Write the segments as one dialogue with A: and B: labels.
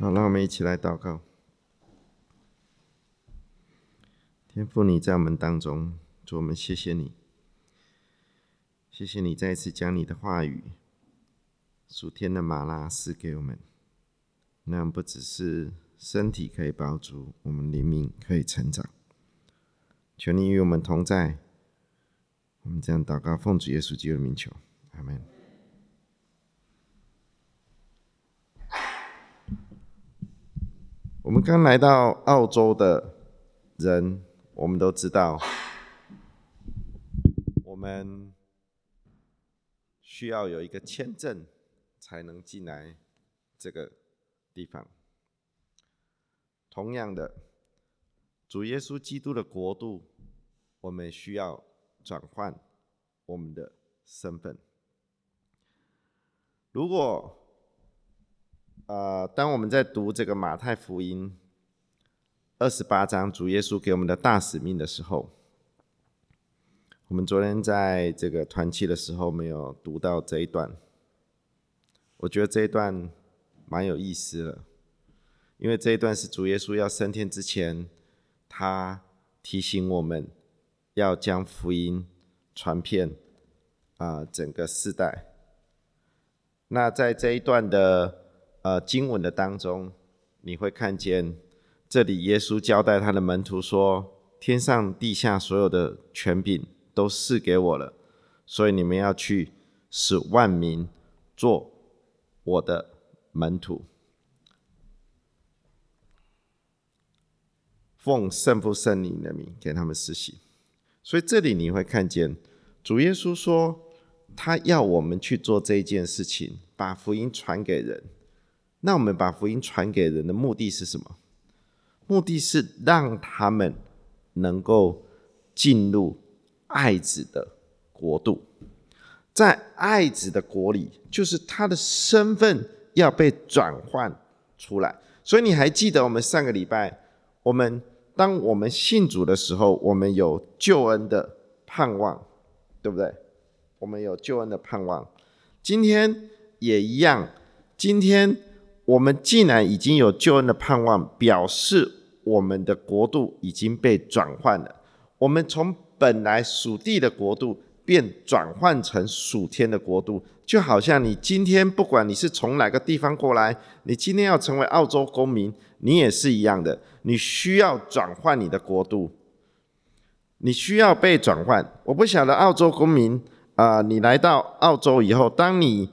A: 好，让我们一起来祷告。天父，你在我们当中，主我们谢谢你，谢谢你再次将你的话语、属天的马拉赐给我们，那样不只是身体可以保住，我们灵命可以成长。求你与我们同在。我们这样祷告，奉主耶稣基督的名求，阿门。我们刚来到澳洲的人，我们都知道，我们需要有一个签证才能进来这个地方。同样的，主耶稣基督的国度，我们需要转换我们的身份。如果呃，当我们在读这个马太福音二十八章主耶稣给我们的大使命的时候，我们昨天在这个团契的时候没有读到这一段，我觉得这一段蛮有意思的，因为这一段是主耶稣要升天之前，他提醒我们要将福音传遍啊整个世代。那在这一段的。呃，经文的当中，你会看见这里耶稣交代他的门徒说：“天上地下所有的权柄都赐给我了，所以你们要去使万民做我的门徒，奉圣父圣灵的名给他们施洗。”所以这里你会看见主耶稣说，他要我们去做这件事情，把福音传给人。那我们把福音传给人的目的是什么？目的是让他们能够进入爱子的国度，在爱子的国里，就是他的身份要被转换出来。所以你还记得我们上个礼拜，我们当我们信主的时候，我们有救恩的盼望，对不对？我们有救恩的盼望，今天也一样，今天。我们既然已经有救恩的盼望，表示我们的国度已经被转换了。我们从本来属地的国度变转换成属天的国度，就好像你今天不管你是从哪个地方过来，你今天要成为澳洲公民，你也是一样的。你需要转换你的国度，你需要被转换。我不晓得澳洲公民啊，你来到澳洲以后，当你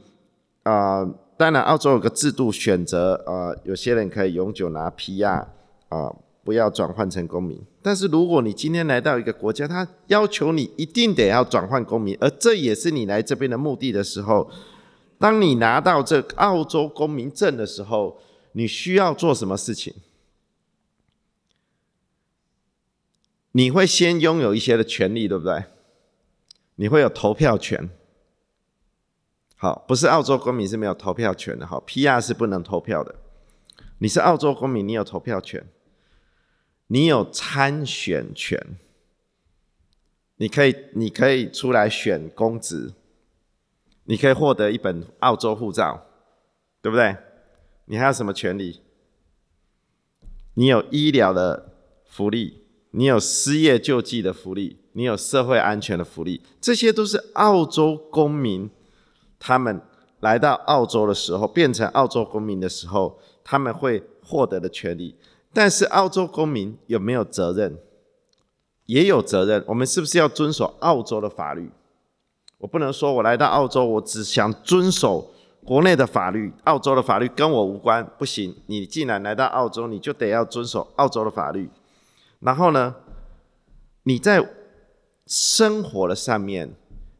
A: 啊。当然，澳洲有个制度选择，呃，有些人可以永久拿 PR，啊，不要转换成公民。但是如果你今天来到一个国家，他要求你一定得要转换公民，而这也是你来这边的目的的时候，当你拿到这澳洲公民证的时候，你需要做什么事情？你会先拥有一些的权利，对不对？你会有投票权。好，不是澳洲公民是没有投票权的。好，PR 是不能投票的。你是澳洲公民，你有投票权，你有参选权，你可以，你可以出来选公职，你可以获得一本澳洲护照，对不对？你还有什么权利？你有医疗的福利，你有失业救济的福利，你有社会安全的福利，这些都是澳洲公民。他们来到澳洲的时候，变成澳洲公民的时候，他们会获得的权利。但是，澳洲公民有没有责任？也有责任。我们是不是要遵守澳洲的法律？我不能说我来到澳洲，我只想遵守国内的法律，澳洲的法律跟我无关。不行，你既然来到澳洲，你就得要遵守澳洲的法律。然后呢，你在生活的上面。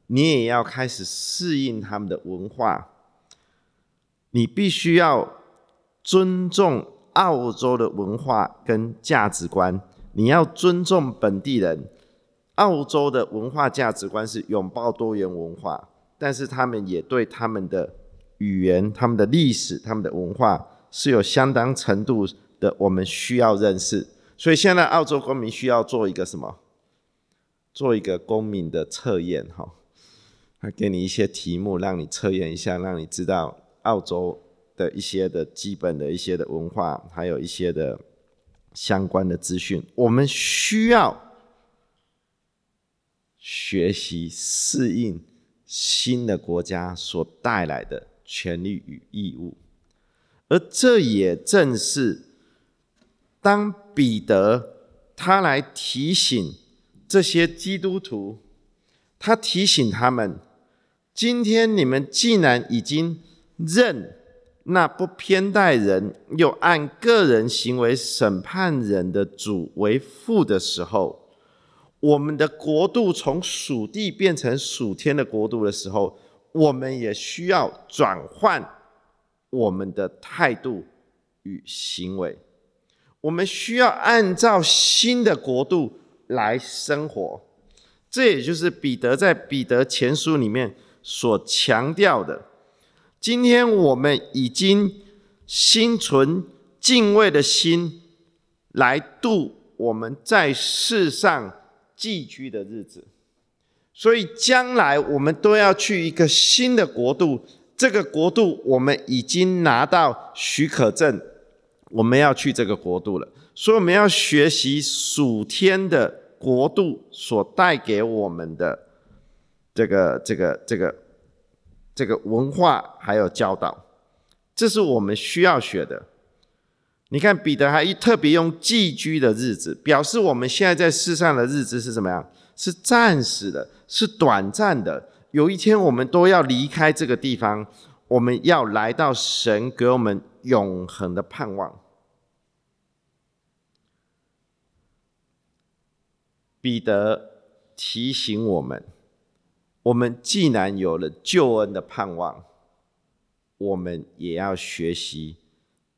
A: 你也要开始适应他们的文化，你必须要尊重澳洲的文化跟价值观，你要尊重本地人。澳洲的文化价值观是拥抱多元文化，但是他们也对他们的语言、他们的历史、他们的文化是有相当程度的，我们需要认识。所以现在澳洲公民需要做一个什么？做一个公民的测验，哈。他给你一些题目，让你测验一下，让你知道澳洲的一些的基本的一些的文化，还有一些的相关的资讯，我们需要学习适应新的国家所带来的权利与义务，而这也正是当彼得他来提醒这些基督徒，他提醒他们：今天你们既然已经认。那不偏待人，又按个人行为审判人的主为父的时候，我们的国度从属地变成属天的国度的时候，我们也需要转换我们的态度与行为。我们需要按照新的国度来生活。这也就是彼得在彼得前书里面所强调的。今天我们已经心存敬畏的心来度我们在世上寄居的日子，所以将来我们都要去一个新的国度。这个国度我们已经拿到许可证，我们要去这个国度了。所以我们要学习属天的国度所带给我们的这个、这个、这个。这个文化还有教导，这是我们需要学的。你看，彼得还特别用寄居的日子，表示我们现在在世上的日子是怎么样？是暂时的，是短暂的。有一天，我们都要离开这个地方，我们要来到神给我们永恒的盼望。彼得提醒我们。我们既然有了救恩的盼望，我们也要学习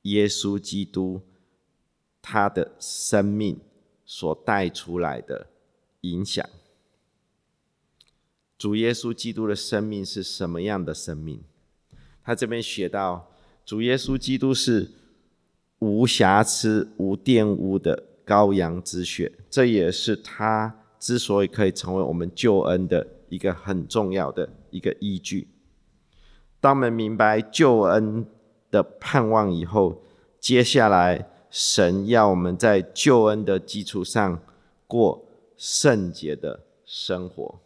A: 耶稣基督他的生命所带出来的影响。主耶稣基督的生命是什么样的生命？他这边写到，主耶稣基督是无瑕疵、无玷污的羔羊之血，这也是他之所以可以成为我们救恩的。一个很重要的一个依据。当我们明白救恩的盼望以后，接下来神要我们在救恩的基础上过圣洁的生活。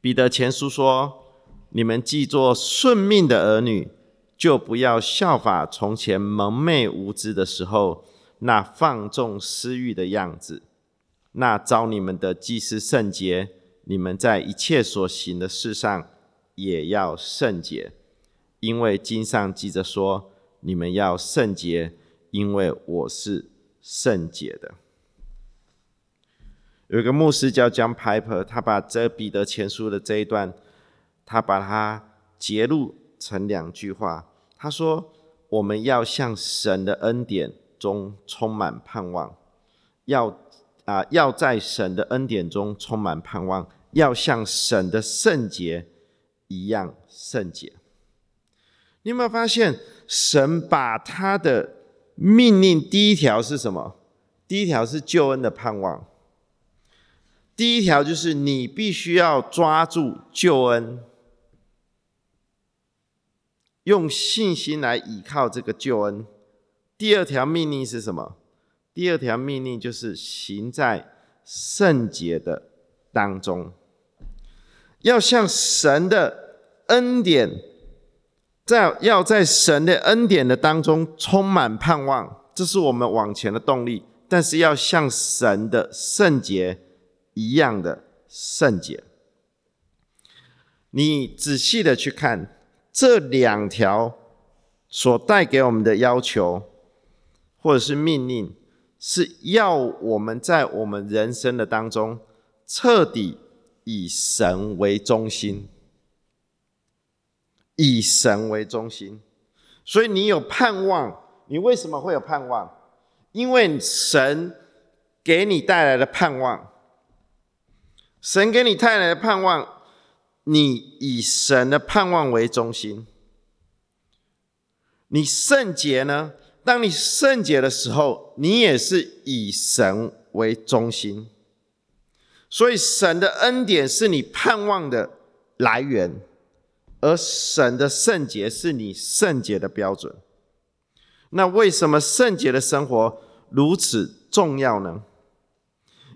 A: 彼得前书说：“你们既做顺命的儿女，就不要效法从前蒙昧无知的时候那放纵私欲的样子。那招你们的既是圣洁。”你们在一切所行的事上也要圣洁，因为经上记着说：“你们要圣洁，因为我是圣洁的。”有一个牧师叫 John Piper，他把这彼得前书的这一段，他把它截录成两句话。他说：“我们要向神的恩典中充满盼望，要。”啊，要在神的恩典中充满盼望，要像神的圣洁一样圣洁。你有没有发现，神把他的命令第一条是什么？第一条是救恩的盼望。第一条就是你必须要抓住救恩，用信心来依靠这个救恩。第二条命令是什么？第二条命令就是行在圣洁的当中，要向神的恩典，在要在神的恩典的当中充满盼望，这是我们往前的动力。但是要像神的圣洁一样的圣洁。你仔细的去看这两条所带给我们的要求，或者是命令。是要我们在我们人生的当中，彻底以神为中心，以神为中心。所以你有盼望，你为什么会有盼望？因为神给你带来的盼望，神给你带来的盼望，你以神的盼望为中心，你圣洁呢？当你圣洁的时候，你也是以神为中心，所以神的恩典是你盼望的来源，而神的圣洁是你圣洁的标准。那为什么圣洁的生活如此重要呢？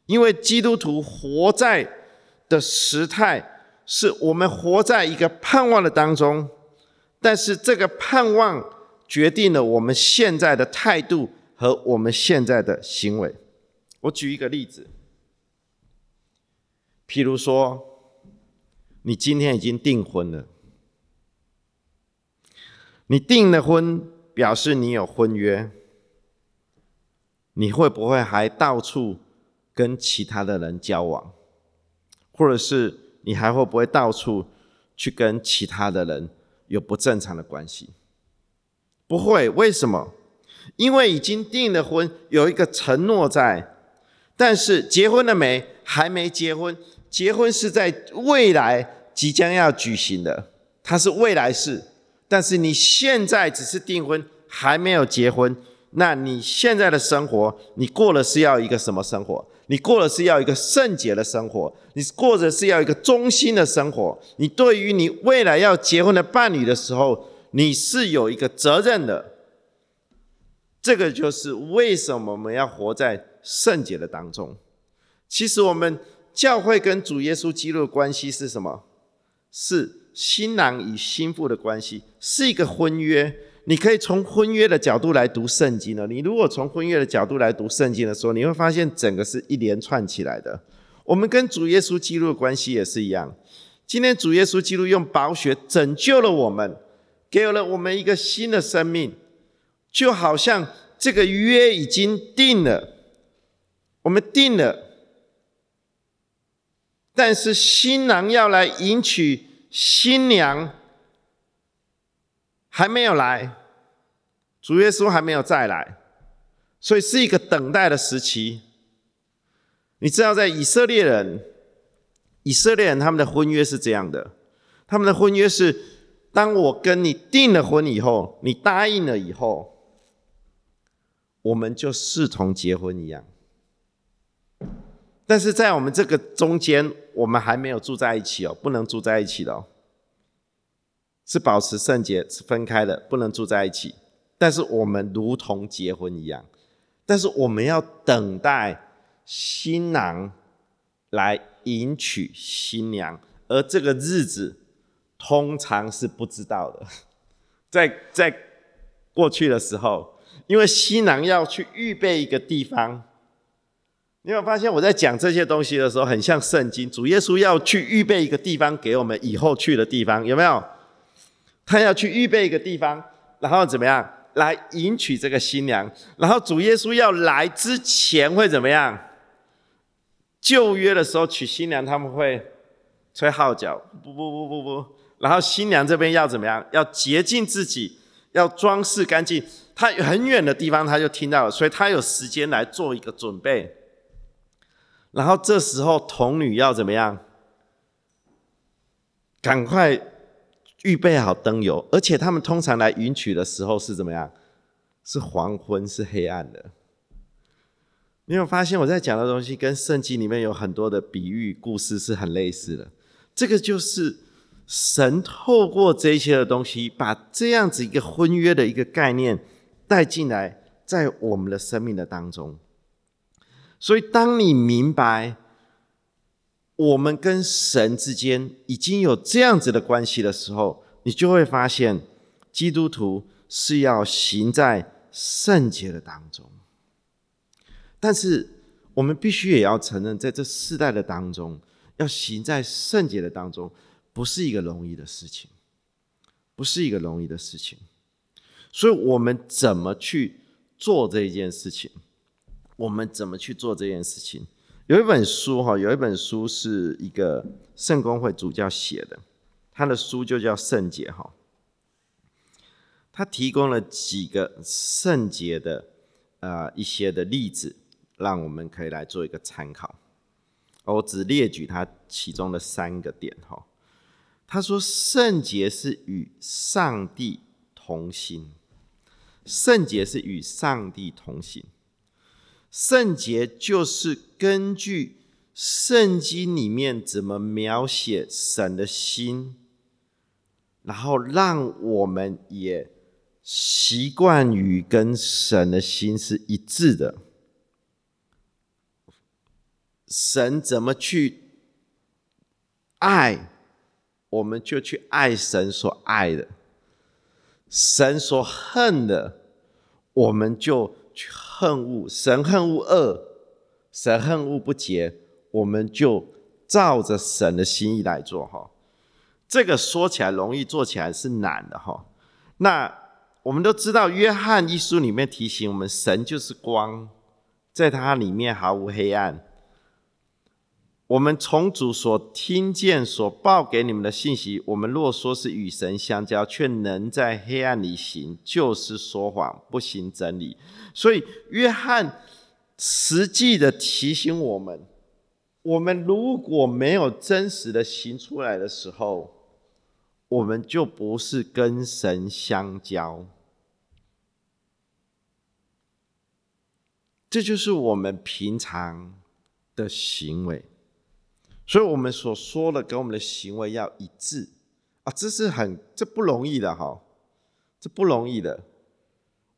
A: 因为基督徒活在的时态，是我们活在一个盼望的当中，但是这个盼望决定了我们现在的态度和我们现在的行为。我举一个例子，譬如说，你今天已经订婚了，你订了婚。表示你有婚约，你会不会还到处跟其他的人交往，或者是你还会不会到处去跟其他的人有不正常的关系？不会，为什么？因为已经订了婚，有一个承诺在，但是结婚了没？还没结婚，结婚是在未来即将要举行的，它是未来式。但是你现在只是订婚，还没有结婚，那你现在的生活，你过的是要一个什么生活？你过的是要一个圣洁的生活，你过着是要一个忠心的生活。你对于你未来要结婚的伴侣的时候，你是有一个责任的。这个就是为什么我们要活在圣洁的当中。其实我们教会跟主耶稣基督的关系是什么？是。新郎与新妇的关系是一个婚约，你可以从婚约的角度来读圣经了。你如果从婚约的角度来读圣经的时候，你会发现整个是一连串起来的。我们跟主耶稣基督的关系也是一样。今天主耶稣基督用宝血拯救了我们，给了我们一个新的生命，就好像这个约已经定了，我们定了，但是新郎要来迎娶。新娘还没有来，主耶稣还没有再来，所以是一个等待的时期。你知道，在以色列人，以色列人他们的婚约是这样的：他们的婚约是，当我跟你订了婚以后，你答应了以后，我们就视同结婚一样。但是在我们这个中间，我们还没有住在一起哦，不能住在一起的哦，是保持圣洁，是分开的，不能住在一起。但是我们如同结婚一样，但是我们要等待新郎来迎娶新娘，而这个日子通常是不知道的，在在过去的时候，因为新郎要去预备一个地方。你有发现我在讲这些东西的时候，很像圣经。主耶稣要去预备一个地方给我们以后去的地方，有没有？他要去预备一个地方，然后怎么样来迎娶这个新娘？然后主耶稣要来之前会怎么样？旧约的时候娶新娘，他们会吹号角，不不不不不。然后新娘这边要怎么样？要洁净自己，要装饰干净。他很远的地方他就听到了，所以他有时间来做一个准备。然后这时候童女要怎么样？赶快预备好灯油，而且他们通常来迎娶的时候是怎么样？是黄昏，是黑暗的。你有发现我在讲的东西跟圣经里面有很多的比喻故事是很类似的？这个就是神透过这些的东西，把这样子一个婚约的一个概念带进来，在我们的生命的当中。所以，当你明白我们跟神之间已经有这样子的关系的时候，你就会发现，基督徒是要行在圣洁的当中。但是，我们必须也要承认，在这世代的当中，要行在圣洁的当中，不是一个容易的事情，不是一个容易的事情。所以，我们怎么去做这件事情？我们怎么去做这件事情？有一本书哈，有一本书是一个圣公会主教写的，他的书就叫《圣洁》哈。他提供了几个圣洁的呃一些的例子，让我们可以来做一个参考。我只列举他其中的三个点哈。他说，圣洁是与上帝同行，圣洁是与上帝同行。圣洁就是根据圣经里面怎么描写神的心，然后让我们也习惯于跟神的心是一致的。神怎么去爱，我们就去爱神所爱的；神所恨的，我们就去恨恶。神恨恶恶，神恨恶不洁，我们就照着神的心意来做。哈，这个说起来容易，做起来是难的。哈，那我们都知道，约翰一书里面提醒我们，神就是光，在它里面毫无黑暗。我们从主所听见、所报给你们的信息，我们若说是与神相交，却能在黑暗里行，就是说谎，不行真理。所以，约翰实际的提醒我们：我们如果没有真实的行出来的时候，我们就不是跟神相交。这就是我们平常的行为。所以，我们所说的跟我们的行为要一致啊，这是很这不容易的哈，这不容易的。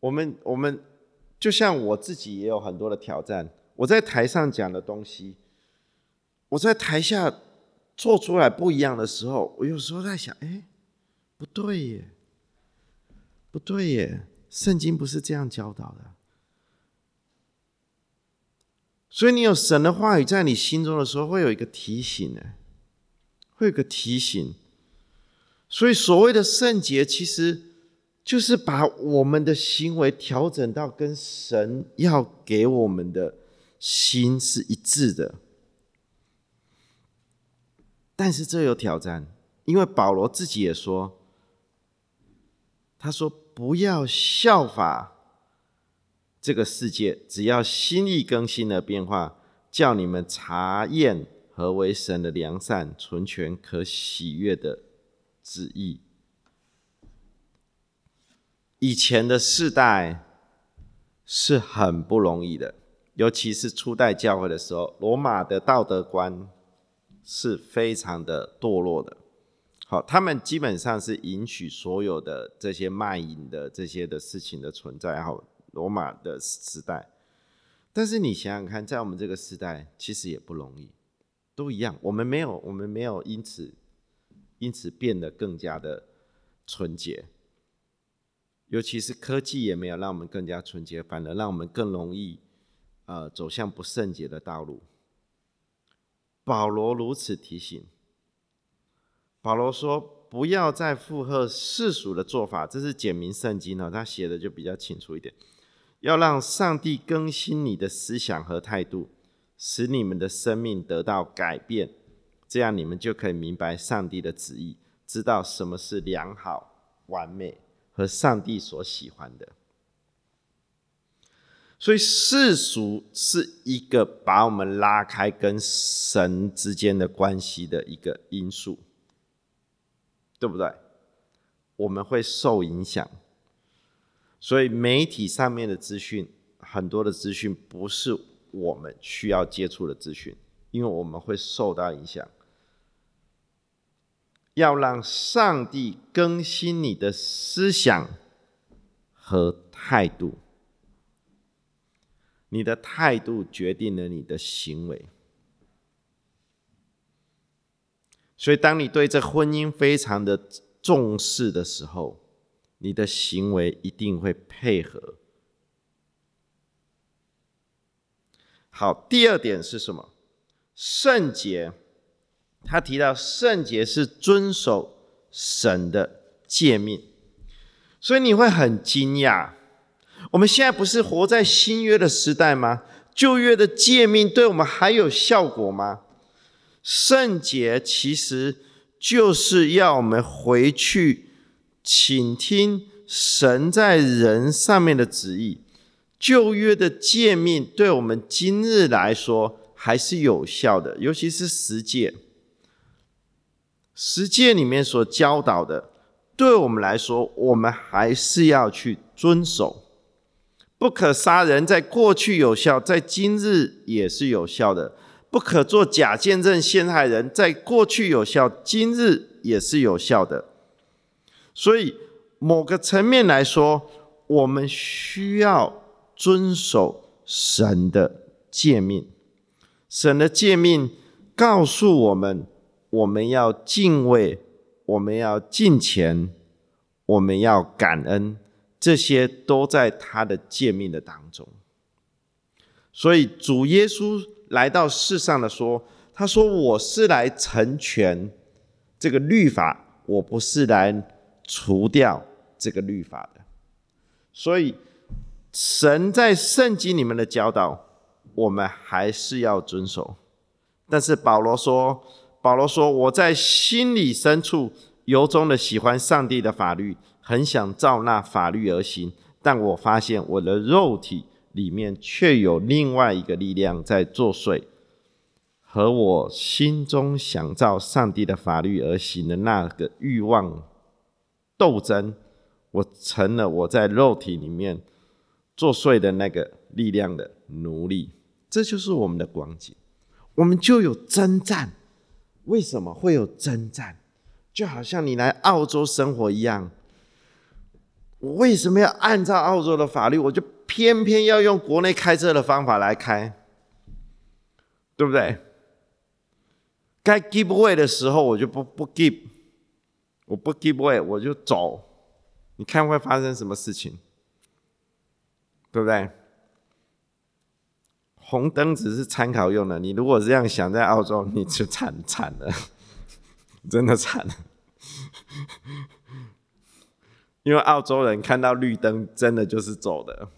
A: 我们我们就像我自己也有很多的挑战。我在台上讲的东西，我在台下做出来不一样的时候，我有时候在想，哎，不对耶，不对耶，圣经不是这样教导的。所以，你有神的话语在你心中的时候，会有一个提醒呢，会有个提醒。所以，所谓的圣洁，其实就是把我们的行为调整到跟神要给我们的心是一致的。但是，这有挑战，因为保罗自己也说，他说：“不要效法。”这个世界只要心意更新的变化，叫你们查验何为神的良善、纯全、可喜悦的旨意。以前的世代是很不容易的，尤其是初代教会的时候，罗马的道德观是非常的堕落的。好，他们基本上是允许所有的这些卖淫的这些的事情的存在。好。罗马的时代，但是你想想看，在我们这个时代，其实也不容易，都一样。我们没有，我们没有因此因此变得更加的纯洁，尤其是科技也没有让我们更加纯洁，反而让我们更容易呃走向不圣洁的道路。保罗如此提醒，保罗说：“不要再附和世俗的做法。”这是简明圣经呢，他写的就比较清楚一点。要让上帝更新你的思想和态度，使你们的生命得到改变，这样你们就可以明白上帝的旨意，知道什么是良好、完美和上帝所喜欢的。所以世俗是一个把我们拉开跟神之间的关系的一个因素，对不对？我们会受影响。所以媒体上面的资讯，很多的资讯不是我们需要接触的资讯，因为我们会受到影响。要让上帝更新你的思想和态度，你的态度决定了你的行为。所以，当你对这婚姻非常的重视的时候，你的行为一定会配合。好，第二点是什么？圣洁。他提到圣洁是遵守神的诫命，所以你会很惊讶。我们现在不是活在新约的时代吗？旧约的诫命对我们还有效果吗？圣洁其实就是要我们回去。请听神在人上面的旨意，旧约的诫命对我们今日来说还是有效的，尤其是十诫。十诫里面所教导的，对我们来说，我们还是要去遵守。不可杀人，在过去有效，在今日也是有效的；不可做假见证陷害人，在过去有效，今日也是有效的。所以某个层面来说，我们需要遵守神的诫命。神的诫命告诉我们，我们要敬畏，我们要敬虔，我们要感恩，这些都在他的诫命的当中。所以主耶稣来到世上的说，他说：“我是来成全这个律法，我不是来除掉这个律法的。”所以神在圣经里面的教导。我们还是要遵守，但是保罗说：“保罗说，我在心里深处由衷的喜欢上帝的法律，很想照那法律而行。但我发现我的肉体里面却有另外一个力量在作祟，和我心中想照上帝的法律而行的那个欲望斗争。我成了我在肉体里面作祟的那个力量的奴隶。”这就是我们的光景，我们就有征战。为什么会有征战？就好像你来澳洲生活一样，我为什么要按照澳洲的法律？我就偏偏要用国内开车的方法来开，对不对？该 give way 的时候，我就不不 give，我不 give way，我就走。你看会发生什么事情？对不对？红灯只是参考用的，你如果这样想，在澳洲你就惨惨了，真的惨了。因为澳洲人看到绿灯，真的就是走的，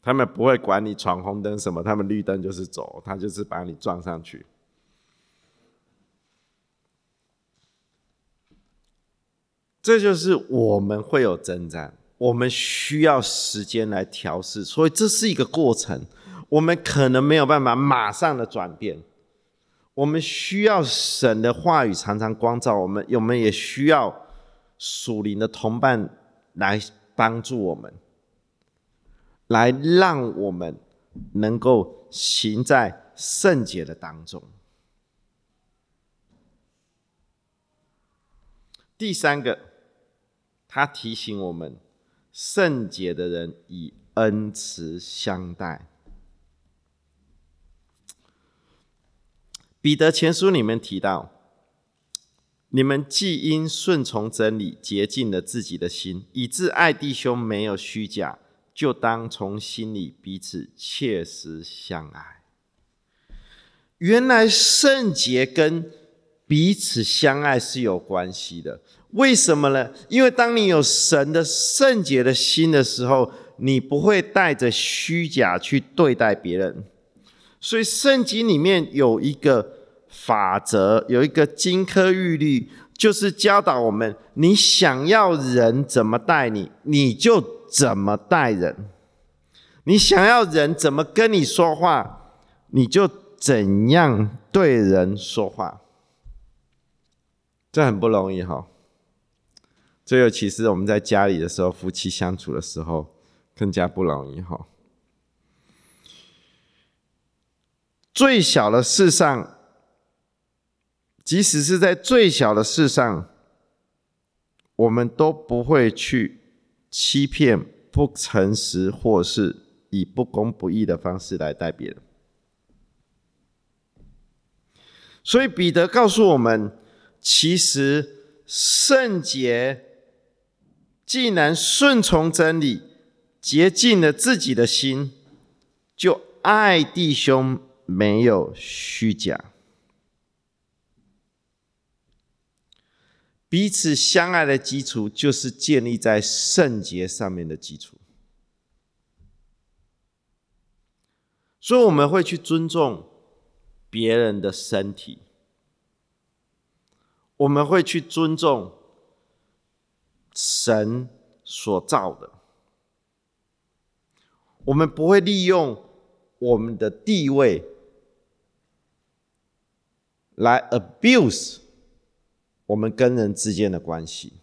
A: 他们不会管你闯红灯什么，他们绿灯就是走，他就是把你撞上去。这就是我们会有征战，我们需要时间来调试，所以这是一个过程。我们可能没有办法马上的转变，我们需要神的话语常常光照我们，我们也需要属灵的同伴来帮助我们，来让我们能够行在圣洁的当中。第三个，他提醒我们，圣洁的人以恩慈相待。彼得前书里面提到，你们既因顺从真理洁净了自己的心，以致爱弟兄没有虚假，就当从心里彼此切实相爱。原来圣洁跟彼此相爱是有关系的。为什么呢？因为当你有神的圣洁的心的时候，你不会带着虚假去对待别人。所以圣经里面有一个法则，有一个金科玉律，就是教导我们：你想要人怎么待你，你就怎么待人；你想要人怎么跟你说话，你就怎样对人说话。这很不容易哈。这尤其是我们在家里的时候，夫妻相处的时候，更加不容易哈。最小的事上，即使是在最小的事上，我们都不会去欺骗、不诚实，或是以不公不义的方式来待别人。所以彼得告诉我们，其实圣洁既然顺从真理，洁净了自己的心，就爱弟兄。没有虚假，彼此相爱的基础就是建立在圣洁上面的基础。所以我们会去尊重别人的身体，我们会去尊重神所造的，我们不会利用我们的地位。来 abuse 我们跟人之间的关系。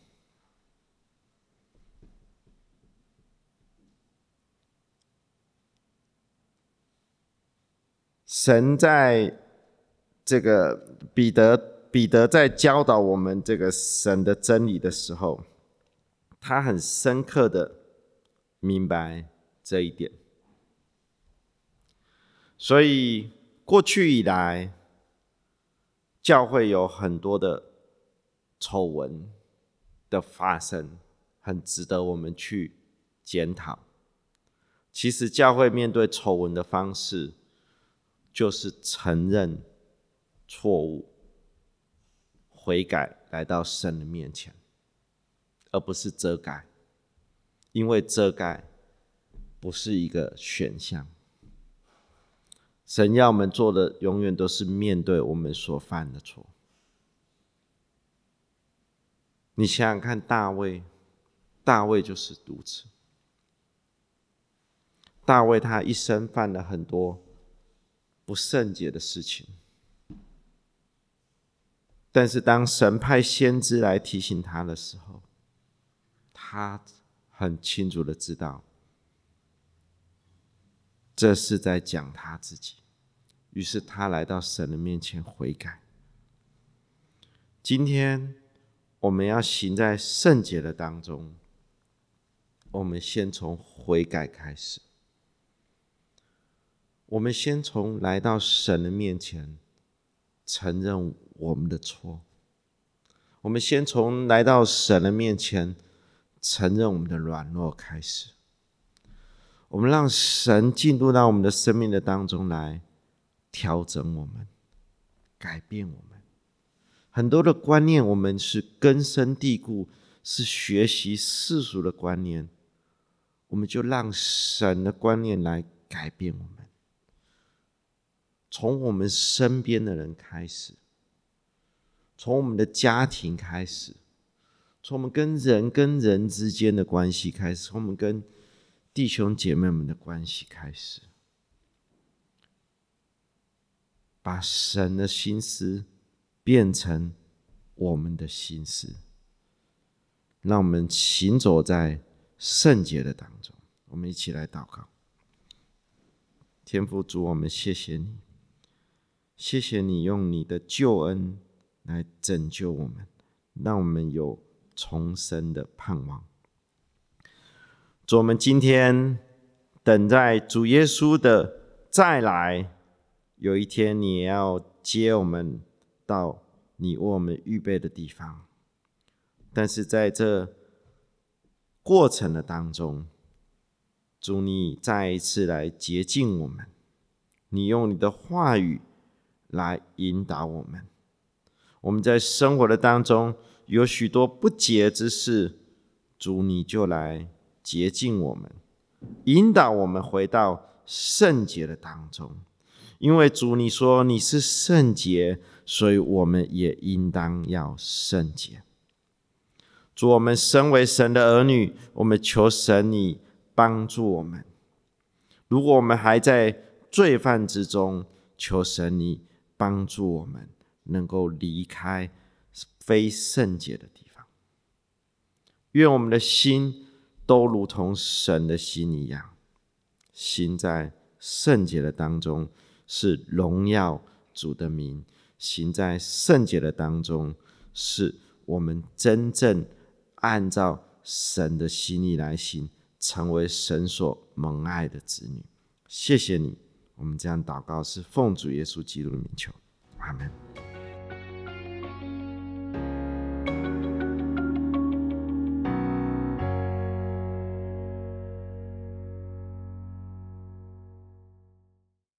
A: 神在这个彼得彼得在教导我们这个神的真理的时候，他很深刻的明白这一点。所以过去以来，教会有很多的丑闻的发生，很值得我们去检讨。其实教会面对丑闻的方式，就是承认错误、悔改，来到神的面前，而不是遮盖，因为遮盖不是一个选项。神要我们做的，永远都是面对我们所犯的错。你想想看，大卫，大卫就是如此。大卫他一生犯了很多不圣洁的事情，但是当神派先知来提醒他的时候，他很清楚的知道。这是在讲他自己，于是他来到神的面前悔改。今天我们要行在圣洁的当中，我们先从悔改开始。我们先从来到神的面前承认我们的错。我们先从来到神的面前承认我们的软弱开始。我们让神进入到我们的生命的当中来调整我们、改变我们。很多的观念，我们是根深蒂固，是学习世俗的观念。我们就让神的观念来改变我们，从我们身边的人开始，从我们的家庭开始，从我们跟人跟人之间的关系开始，从我们跟。弟兄姐妹们的关系开始，把神的心思变成我们的心思，让我们行走在圣洁的当中。我们一起来祷告，天父主，我们谢谢你，谢谢你用你的救恩来拯救我们，让我们有重生的盼望。主，我们今天等在主耶稣的再来，有一天你要接我们到你为我们预备的地方。但是在这过程的当中，主你再一次来洁净我们，你用你的话语来引导我们。我们在生活的当中有许多不洁之事，主你就来。洁净我们，引导我们回到圣洁的当中。因为主你说你是圣洁，所以我们也应当要圣洁。主，我们身为神的儿女，我们求神你帮助我们。如果我们还在罪犯之中，求神你帮助我们，能够离开非圣洁的地方。愿我们的心。都如同神的心一样，行在圣洁的当中，是荣耀主的名；行在圣洁的当中，是我们真正按照神的心意来行，成为神所蒙爱的子女。谢谢你，我们这样祷告是奉主耶稣基督的名求，阿门。